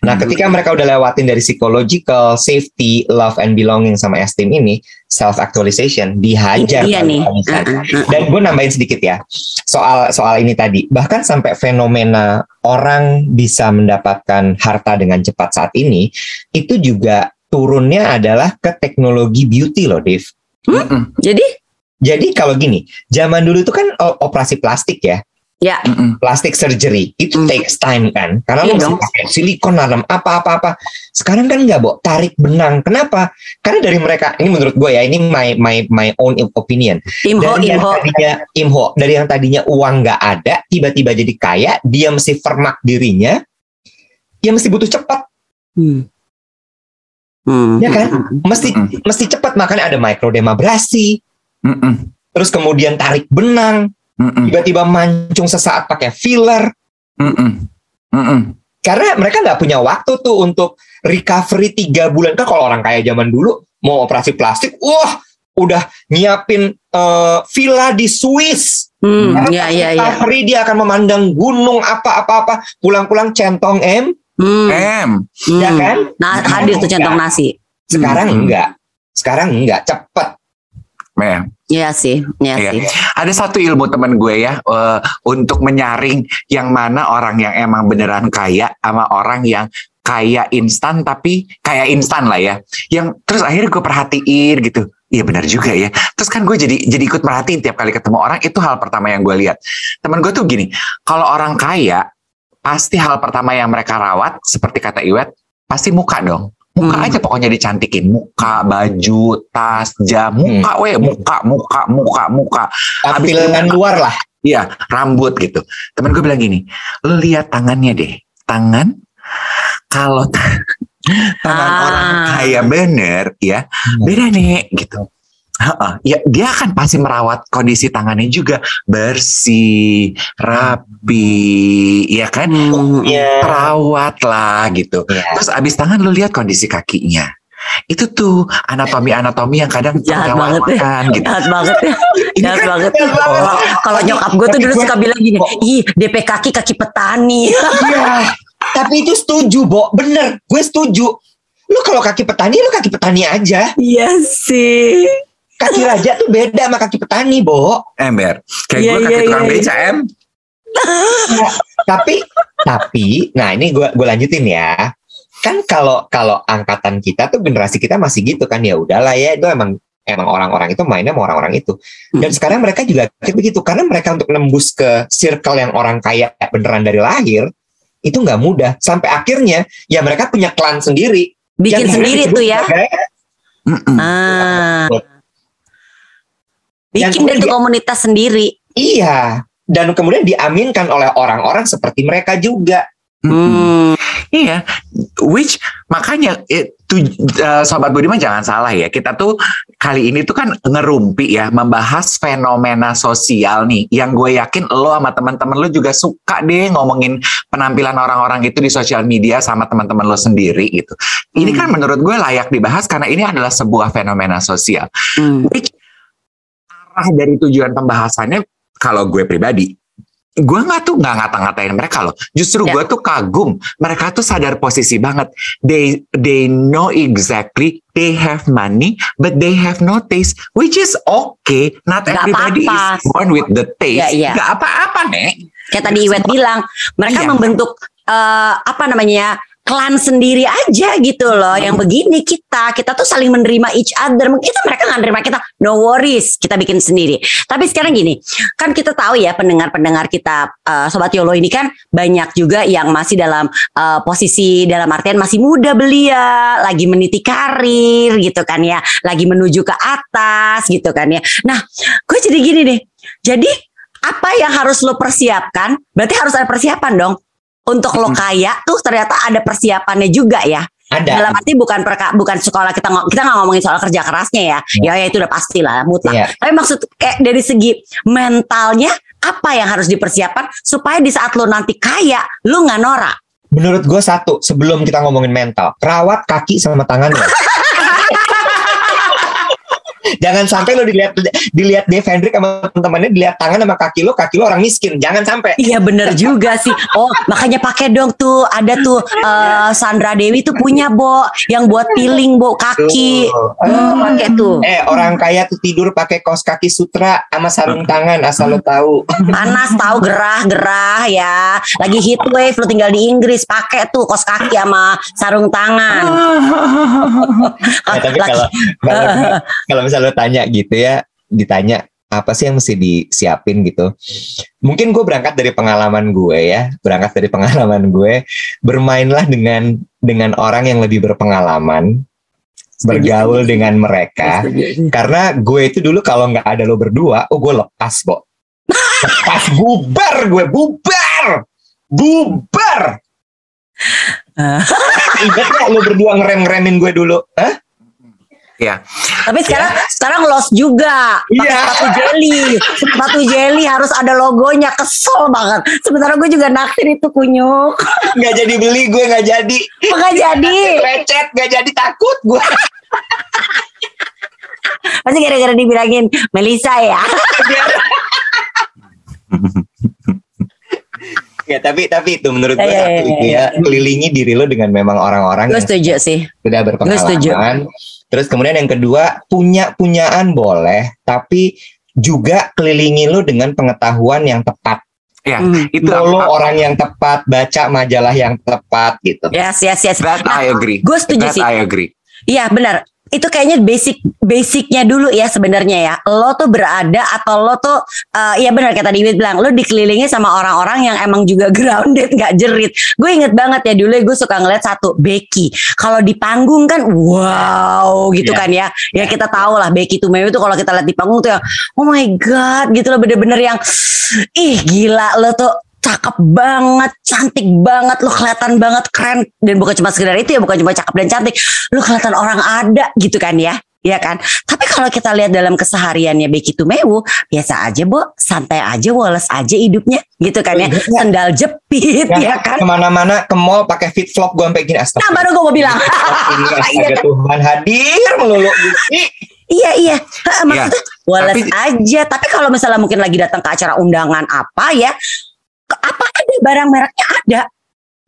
Nah, Hmm. ketika mereka udah lewatin dari psychological, safety, love and belonging sama esteem ini, self actualization dihajar Iya nih. Ah, ah, ah. Dan gue nambahin sedikit ya soal soal ini tadi. Bahkan sampai fenomena orang bisa mendapatkan harta dengan cepat saat ini itu juga turunnya adalah ke teknologi beauty loh, Dev. Mm-mm. jadi Jadi kalau gini, zaman dulu itu kan o- operasi plastik ya. Ya. Mm-mm. plastik surgery itu Hmm. takes time kan karena Iya lo pakai silikon dalam apa-apa-apa sekarang kan nggak Bo tarik benang kenapa karena dari mereka ini menurut gue ya ini my my my own opinion Imho, dari yang imho. tadinya imho dari yang tadinya uang nggak ada tiba-tiba jadi kaya dia mesti fermak dirinya dia mesti butuh cepat Hmm. Hmm. Ya kan? Hmm. mesti Mm-mm. mesti cepat makanya ada microdermabrasi Mm-mm. terus kemudian tarik benang. Tiba-tiba mancung sesaat pakai filler Mm-mm. Mm-mm. karena mereka nggak punya waktu tuh untuk recovery tiga bulan kan kalau orang kaya zaman dulu mau operasi plastik wah udah nyiapin eh, villa di Swiss Hmm, ya, ya, ya. recovery dia akan memandang gunung apa-apa-apa pulang-pulang centong M Hmm, Em. hmm. ya kan Nah, hadir tuh centong nasi. sekarang Hmm. enggak sekarang enggak cepet Em. Iya sih, iya Iya. sih. Ada satu ilmu teman gue ya eh, untuk menyaring yang mana orang yang emang beneran kaya sama orang yang kaya instan tapi kaya instan lah ya. Yang terus akhirnya gue perhatiin gitu. Iya benar juga ya. Terus kan gue jadi jadi ikut merhatiin tiap kali ketemu orang itu hal pertama yang gue lihat. Teman gue tuh gini, kalau orang kaya pasti hal pertama yang mereka rawat seperti kata Iwet pasti muka dong. Muka Hmm. aja pokoknya dicantikin, muka, baju, tas, jam, muka, weh, muka, muka, muka, muka. tampilan luar lah Iya, rambut gitu. Temen gue bilang gini, lu lihat tangannya deh. Tangan, kalau ta- tangan Ah. orang kaya bener, ya beda nih gitu. Ya, dia akan pasti merawat kondisi tangannya juga bersih, rapi, ya kan? Hmm. ya Perawat lah gitu. Iya. Terus abis tangan lu lihat kondisi kakinya. Itu tuh anatomi-anatomi yang kadang Jahat banget ya. gitu. Jahat banget ya. Jahat kan banget. banget. Kalau nyokap gue tuh dulu suka bilang gini, ih DP kaki kaki petani. Iya. Tapi itu setuju, Bo. Bener. Gue setuju. Lu kalau kaki petani, lu kaki petani aja. Iya sih. Kaki raja tuh beda sama kaki petani, Bo. Ember. Kayak Iya, gue kaki iya, tukang iya. beca, Em. tapi, tapi, nah ini gue gue lanjutin ya. Kan kalau kalau angkatan kita tuh generasi kita masih gitu kan ya udahlah ya itu emang emang orang-orang itu mainnya sama orang-orang itu. Dan Hmm. sekarang mereka juga kayak begitu karena mereka untuk nembus ke circle yang orang kaya beneran dari lahir itu nggak mudah. Sampai akhirnya ya mereka punya klan sendiri. Bikin sendiri tuh ya. sebagai Mm-mm. Ah. Dan Bikin dari komunitas sendiri. Iya. Dan kemudian diaminkan oleh orang-orang seperti mereka juga. Hmm. Iya, which makanya itu eh, sobat Budiman jangan salah ya. Kita tuh kali ini tuh kan ngerumpi ya membahas fenomena sosial nih. Yang gue yakin lo sama teman-teman lo juga suka deh ngomongin penampilan orang-orang itu di sosial media sama teman-teman lo sendiri gitu. Ini Hmm. kan menurut gue layak dibahas karena ini adalah sebuah fenomena sosial. Hmm. Which arah dari tujuan pembahasannya kalau gue pribadi gue nggak tuh nggak ngata-ngatain mereka loh justru Ya. gue tuh kagum mereka tuh sadar posisi banget they they know exactly they have money but they have no taste which is okay not Nggak everybody apa-apa. is born with the taste Ya, iya. nggak apa-apa nek Kayak tadi Iwet bilang, mereka Iya. membentuk eh, apa namanya klan sendiri aja gitu loh. Yang begini kita, kita tuh saling menerima each other. Mungkin mereka nggak menerima kita, no worries, kita bikin sendiri. Tapi sekarang gini, kan kita tahu ya pendengar-pendengar kita eh, sobat Yolo ini kan banyak juga yang masih dalam eh, posisi dalam artian masih muda belia, lagi meniti karir gitu kan ya, lagi menuju ke atas gitu kan ya. Nah, gue jadi gini deh. Jadi apa yang harus lo persiapkan? Berarti harus ada persiapan dong. Untuk lo kaya tuh ternyata ada persiapannya juga ya. Ada. Dalam arti bukan perka, bukan sekolah kita ngo- kita nggak ngomongin soal kerja kerasnya ya. Ya ya itu udah pasti lah mutlak. Iya. Tapi maksud kayak dari segi mentalnya apa yang harus dipersiapkan supaya di saat lo nanti kaya lo nggak norak. Menurut gue satu, sebelum kita ngomongin mental, rawat kaki sama tangan lo. Jangan sampai lo dilihat dilihat Dave Hendrik sama teman-temannya dilihat tangan sama kaki lo, kaki lo orang miskin. Jangan sampai. Iya bener juga sih. Oh makanya pakai dong tuh ada tuh eh, Sandra Dewi tuh punya bo yang buat peeling bo kaki. Tuh. Hmm, pakai tuh. Eh orang kaya tuh tidur pakai kaos kaki sutra sama sarung tangan asal lo tahu. panas tahu gerah-gerah ya lagi heat wave lu tinggal di Inggris pakai tuh kos kaki sama sarung tangan Nah, tapi kalau kalau misalnya lo tanya gitu ya, ditanya apa sih yang mesti disiapin gitu. Mungkin gue berangkat dari pengalaman gue ya, berangkat dari pengalaman gue, bermainlah dengan dengan orang yang lebih berpengalaman, bergaul dengan mereka. Karena gue itu dulu kalau nggak ada lo berdua, oh gue lepas, Bo. Lepas bubar gue, bubar. Bubar. Ah. Ingat gak lo berdua ngerem-ngeremin gue dulu? Hah? Ya. Tapi sekarang sekarang lost juga. Pakai Iya. Sepatu jelly, sepatu jelly harus ada logonya. Kesel banget. Sementara gue juga naksir itu kunyuk. Nggak jadi beli gue nggak jadi. Enggak jadi. Lecet nggak jadi takut gue. Pasti gara-gara dibilangin Melisa ya. Ya tapi tapi itu menurut gue Ya, ya, satu ya, itu ya. ya kelilingi diri lo dengan memang orang-orang Gue yang setuju sih. sudah Gue setuju. Terus kemudian yang kedua punya punyaan boleh, tapi juga kelilingi lo dengan pengetahuan yang tepat. Ya, Hmm. itu apa? orang yang tepat, baca majalah yang tepat gitu. Yes, yes, yes. That Nah, I agree. gue setuju That sih. I agree. Iya benar. Itu kayaknya basic basicnya dulu ya sebenarnya ya. Lo tuh berada atau lo tuh eh, ya benar kata Diwit bilang lo dikelilingi sama orang-orang yang emang juga grounded nggak jerit. Gue inget banget ya dulu gue suka ngeliat satu Becky. Kalau di panggung kan wow gitu Iya. kan ya. Ya kita tahu lah Becky Tumewu tuh kalau kita lihat di panggung tuh yang oh my god gitu loh bener-bener yang ih gila lo tuh cakep banget, cantik banget, lo kelihatan banget keren dan bukan cuma sekedar itu ya, bukan cuma cakep dan cantik, lo kelihatan orang ada gitu kan ya, ya kan. Tapi kalau kita lihat dalam kesehariannya Becky Tumewu, biasa aja bo, santai aja, woles aja hidupnya gitu kan ya, Iya. sendal jepit Ya, ya kan. Ke mana-mana ke mall pakai fit flop gue sampai gini Nah astagfirullah. baru gue mau bilang, Ini Iya astaga kan? Tuhan hadir melulu iya iya, Ha, maksudnya woles tapi- aja. Tapi kalau misalnya mungkin lagi datang ke acara undangan apa ya, apa ada barang mereknya ada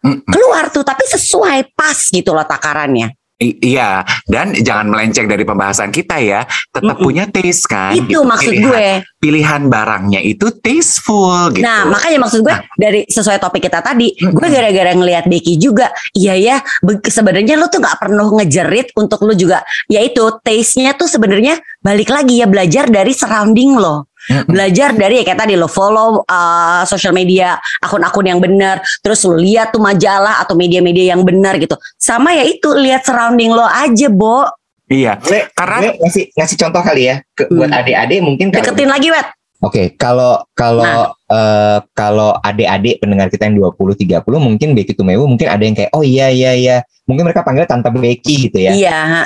Mm-mm. keluar tuh, tapi sesuai pas gitu loh takarannya. I- iya, dan jangan melenceng dari pembahasan kita ya. Tetap Mm-mm. punya taste kan. Itu Gitu. maksud Pilihan- gue. Pilihan barangnya itu tasteful gitu. Nah, makanya maksud gue dari sesuai topik kita tadi, Mm-mm. gue gara-gara ngelihat Becky juga, iya ya, be- sebenarnya lu tuh nggak perlu ngejerit untuk lu juga, yaitu taste-nya tuh sebenarnya balik lagi ya belajar dari surrounding lo. Belajar dari ya kayak tadi lo follow uh, social media akun-akun yang benar, terus lo lihat tuh majalah atau media-media yang benar gitu. Sama ya itu lihat surrounding lo aja, Bo. Iya, Gue, Karena- gue ngasih ngasih contoh kali ya ke, buat Hmm. adik-adik mungkin kalau Deketin lagi, Wet. Oke, kalau kalau Nah. eh, kalau adik-adik pendengar kita yang 20 30 mungkin Becky Tumewu mungkin ada yang kayak oh iya iya iya. Mungkin mereka panggil Tante Becky gitu ya. Iya.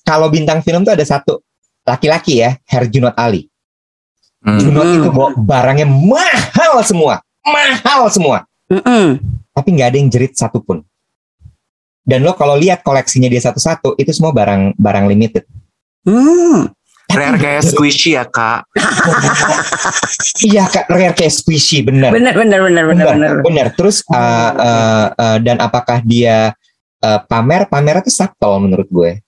Kalau bintang film tuh ada satu laki-laki ya, Herjunot Ali. Hmm. Junot Hmm. itu bawa barangnya mahal semua. Mahal semua. Mm-mm. Tapi nggak ada yang jerit satupun. Dan lo kalau lihat koleksinya dia satu-satu, itu semua barang barang limited. Hmm. Rare kayak squishy ya kak. Iya, kak, rare kayak squishy, bener. Bener, bener, bener, bener, bener. bener. Terus uh, uh, uh, dan apakah dia uh, pamer? Pamernya tuh subtle menurut gue.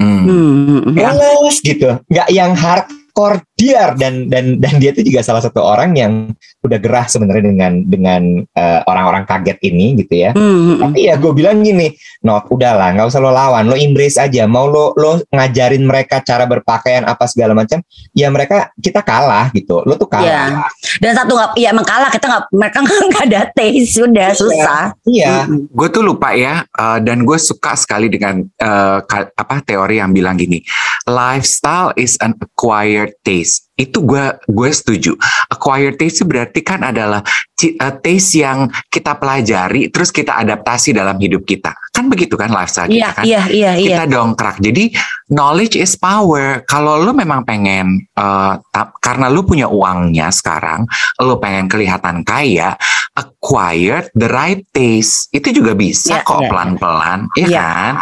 Hmm. Hmm. Ya. Halus gitu, nggak yang hardcore diar dan dan dan dia tuh juga salah satu orang yang udah gerah sebenarnya dengan dengan uh, orang-orang kaget ini gitu ya. Hmm. Tapi ya gue bilang gini, Not, udahlah, nggak usah lo lawan, lo embrace aja. Mau lo lo ngajarin mereka cara berpakaian apa segala macam, ya mereka kita kalah gitu. Lo tuh kalah. Iya. Dan satu nggak, ya emang kalah kita nggak, mereka nggak ada taste, sudah susah. Iya. Mm-mm. Gue tuh lupa ya, uh, dan gue suka sekali dengan uh, ka- apa teori yang bilang gini, lifestyle is an acquired taste. Itu gue gue setuju. Acquired taste itu berarti kan adalah uh, taste yang kita pelajari, terus kita adaptasi dalam hidup kita. Kan begitu kan lifestyle kita kan? iya, iya, iya. kita dongkrak. Jadi knowledge is power. Kalau lu memang pengen uh, karena lu punya uangnya sekarang, lu pengen kelihatan kaya, acquired the right taste itu juga bisa Iya, kok iya, pelan-pelan, ya Iya. kan?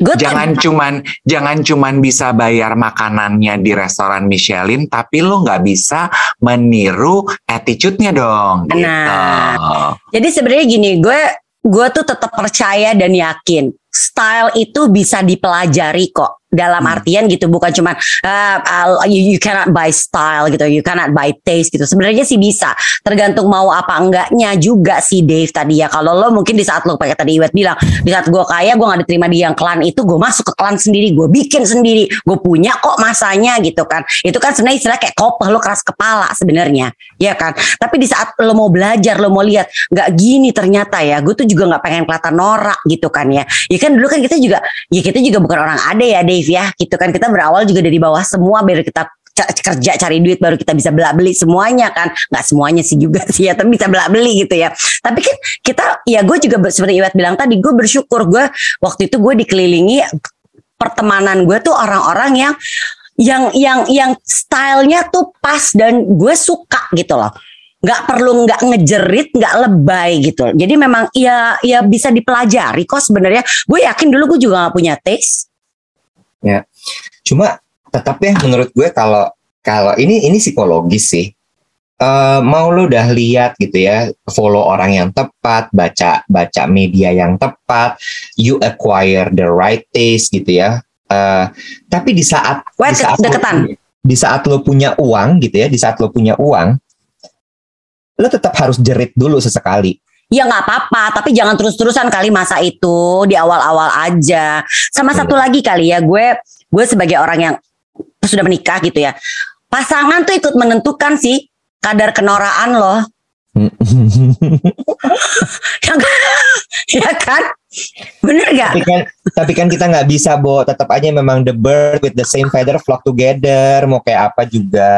Gue Jangan cuman jangan cuman bisa bayar makanannya di restoran Michelin, tapi lu nggak bisa meniru attitude-nya dong. Gitu. Nah. Jadi sebenarnya gini, gue gue tuh tetap percaya dan yakin style itu bisa dipelajari kok. Dalam artian gitu bukan cuman uh, uh, you, you cannot buy style gitu you cannot buy taste gitu. Sebenarnya sih bisa tergantung mau apa enggaknya juga sih Dave tadi ya. Kalau lo mungkin di saat lo pakai tadi Iwet bilang di saat gue kaya gue nggak diterima di yang klan itu gue masuk ke klan sendiri gue bikin sendiri gue punya kok masanya gitu kan. Itu kan sebenarnya istilah kayak kopeh lo keras kepala sebenarnya ya kan. Tapi di saat lo mau belajar lo mau lihat nggak gini ternyata ya gue tuh juga nggak pengen kelihatan norak gitu kan ya. Ya kan dulu kan kita juga ya kita juga bukan orang ada ya Dave ya gitu kan. Kita berawal juga dari bawah semua biar kita kerja cari duit baru kita bisa bela beli semuanya kan. Nggak semuanya sih juga sih ya tapi bisa bela beli gitu ya. Tapi kan kita ya gue juga seperti Iwet bilang tadi gue bersyukur gue waktu itu gue dikelilingi pertemanan gue tuh orang-orang yang yang yang yang stylenya tuh pas dan gue suka gitu loh. Nggak perlu nggak ngejerit nggak lebay gitu. Jadi memang ya ya bisa dipelajari kok sebenarnya. Gue yakin dulu gue juga nggak punya taste Cuma tetap ya menurut gue kalau kalau ini ini psikologis sih. Eh, mau lu udah lihat gitu ya, follow orang yang tepat, baca baca media yang tepat, you acquire the right taste gitu ya. Eh, tapi di saat Wait, di saat lo deketan. punya- di saat lo punya uang gitu ya, di saat lo punya uang, lo tetap harus jerit dulu sesekali. Ya nggak apa-apa, tapi jangan terus-terusan kali masa itu di awal-awal aja. Sama satu lagi kali ya, gue gue sebagai orang yang sudah menikah gitu ya. Pasangan tuh ikut menentukan sih kadar kenoraan loh. Ya kan? ya kan? Bener gak? tapi kan tapi kan kita nggak bisa bo tetap aja memang the bird with the same feather flock together mau kayak apa juga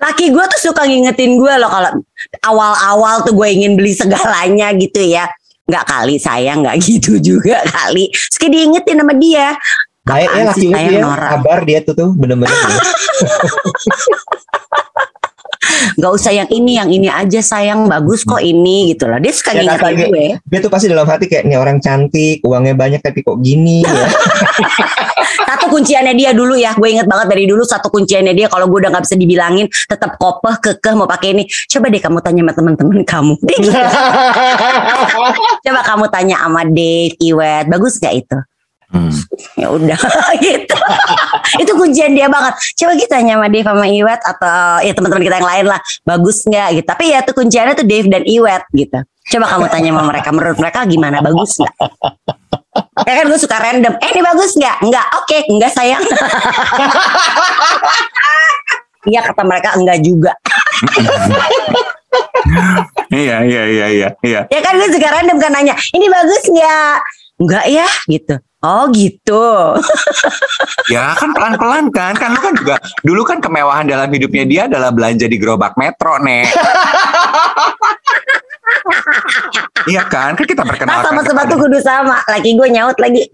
Laki gue tuh suka ngingetin gue loh kalau awal-awal tuh gue ingin beli segalanya gitu ya. Nggak kali sayang nggak gitu juga kali. Terus kayak diingetin sama dia. baik ya Apaan laki sih lu kabar dia tuh tuh bener-bener Nggak usah yang ini, yang ini aja sayang bagus kok ini gitu loh. Dia suka Ya, ngingetin kata- gue. dia tuh pasti dalam hati kayak nih orang cantik uangnya banyak tapi kok gini ya Satu kunciannya dia dulu ya. Gue inget banget dari dulu satu kunciannya dia kalau gue udah nggak bisa dibilangin tetap kopeh kekeh mau pakai ini. Coba deh kamu tanya sama teman-teman kamu. Coba kamu tanya sama Dave, Iwet, bagus gak itu? Hmm. ya udah gitu. Itu kuncian dia banget. Coba kita tanya sama Dave sama Iwet atau ya teman-teman kita yang lain lah. Bagus nggak gitu. Tapi ya tuh kunciannya tuh Dave dan Iwet gitu. Coba kamu tanya sama mereka. Menurut mereka gimana? Bagus nggak? Ya kan gue suka random. Eh ini bagus nggak? Nggak. Oke nggak sayang. Iya kata mereka enggak juga. Iya, iya, iya, iya, iya. Ya kan gue suka random kan nanya Ini bagus nggak? Enggak ya gitu Oh gitu Ya kan pelan-pelan kan, kan lu kan juga dulu kan kemewahan dalam hidupnya dia adalah belanja di gerobak metro nek. iya kan, kan kita Nah perkenalkan. sama sepatu kudu sama Laki gue nyaut lagi.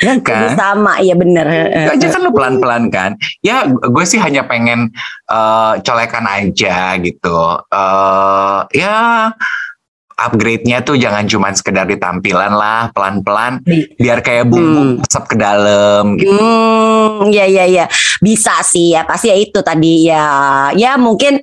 Iya Kudu kan. sama Iya bener aja kan lu pelan-pelan kan. Ya gue sih hanya pengen eh, colekan aja gitu. Eh ya upgrade-nya tuh jangan cuma sekedar di tampilan lah, pelan-pelan Di- biar kayak bumbu Hmm. masuk ke dalam gitu. Hmm, ya ya ya, bisa sih ya pasti ya itu tadi ya, ya mungkin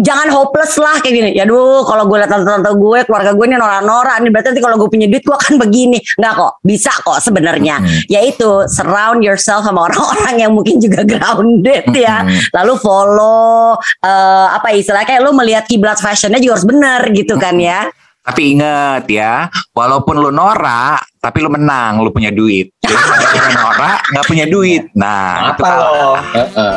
jangan hopeless lah kayak gini. Ya duh, kalau gue lihat tante-tante gue, keluarga gue ini norak-norak nih, berarti nanti kalau gue punya duit gue akan begini. Nggak kok, bisa kok sebenarnya. Hmm. Ya itu, surround yourself sama orang-orang yang mungkin juga grounded ya. Hmm. Lalu follow eh, apa istilahnya kayak lu melihat kiblat fashionnya juga harus bener gitu kan ya. Tapi inget ya, walaupun lu norak, tapi lu menang, lu punya duit. Jadi norak, nggak punya duit. Nah, itu apa kalah. lo Heeh.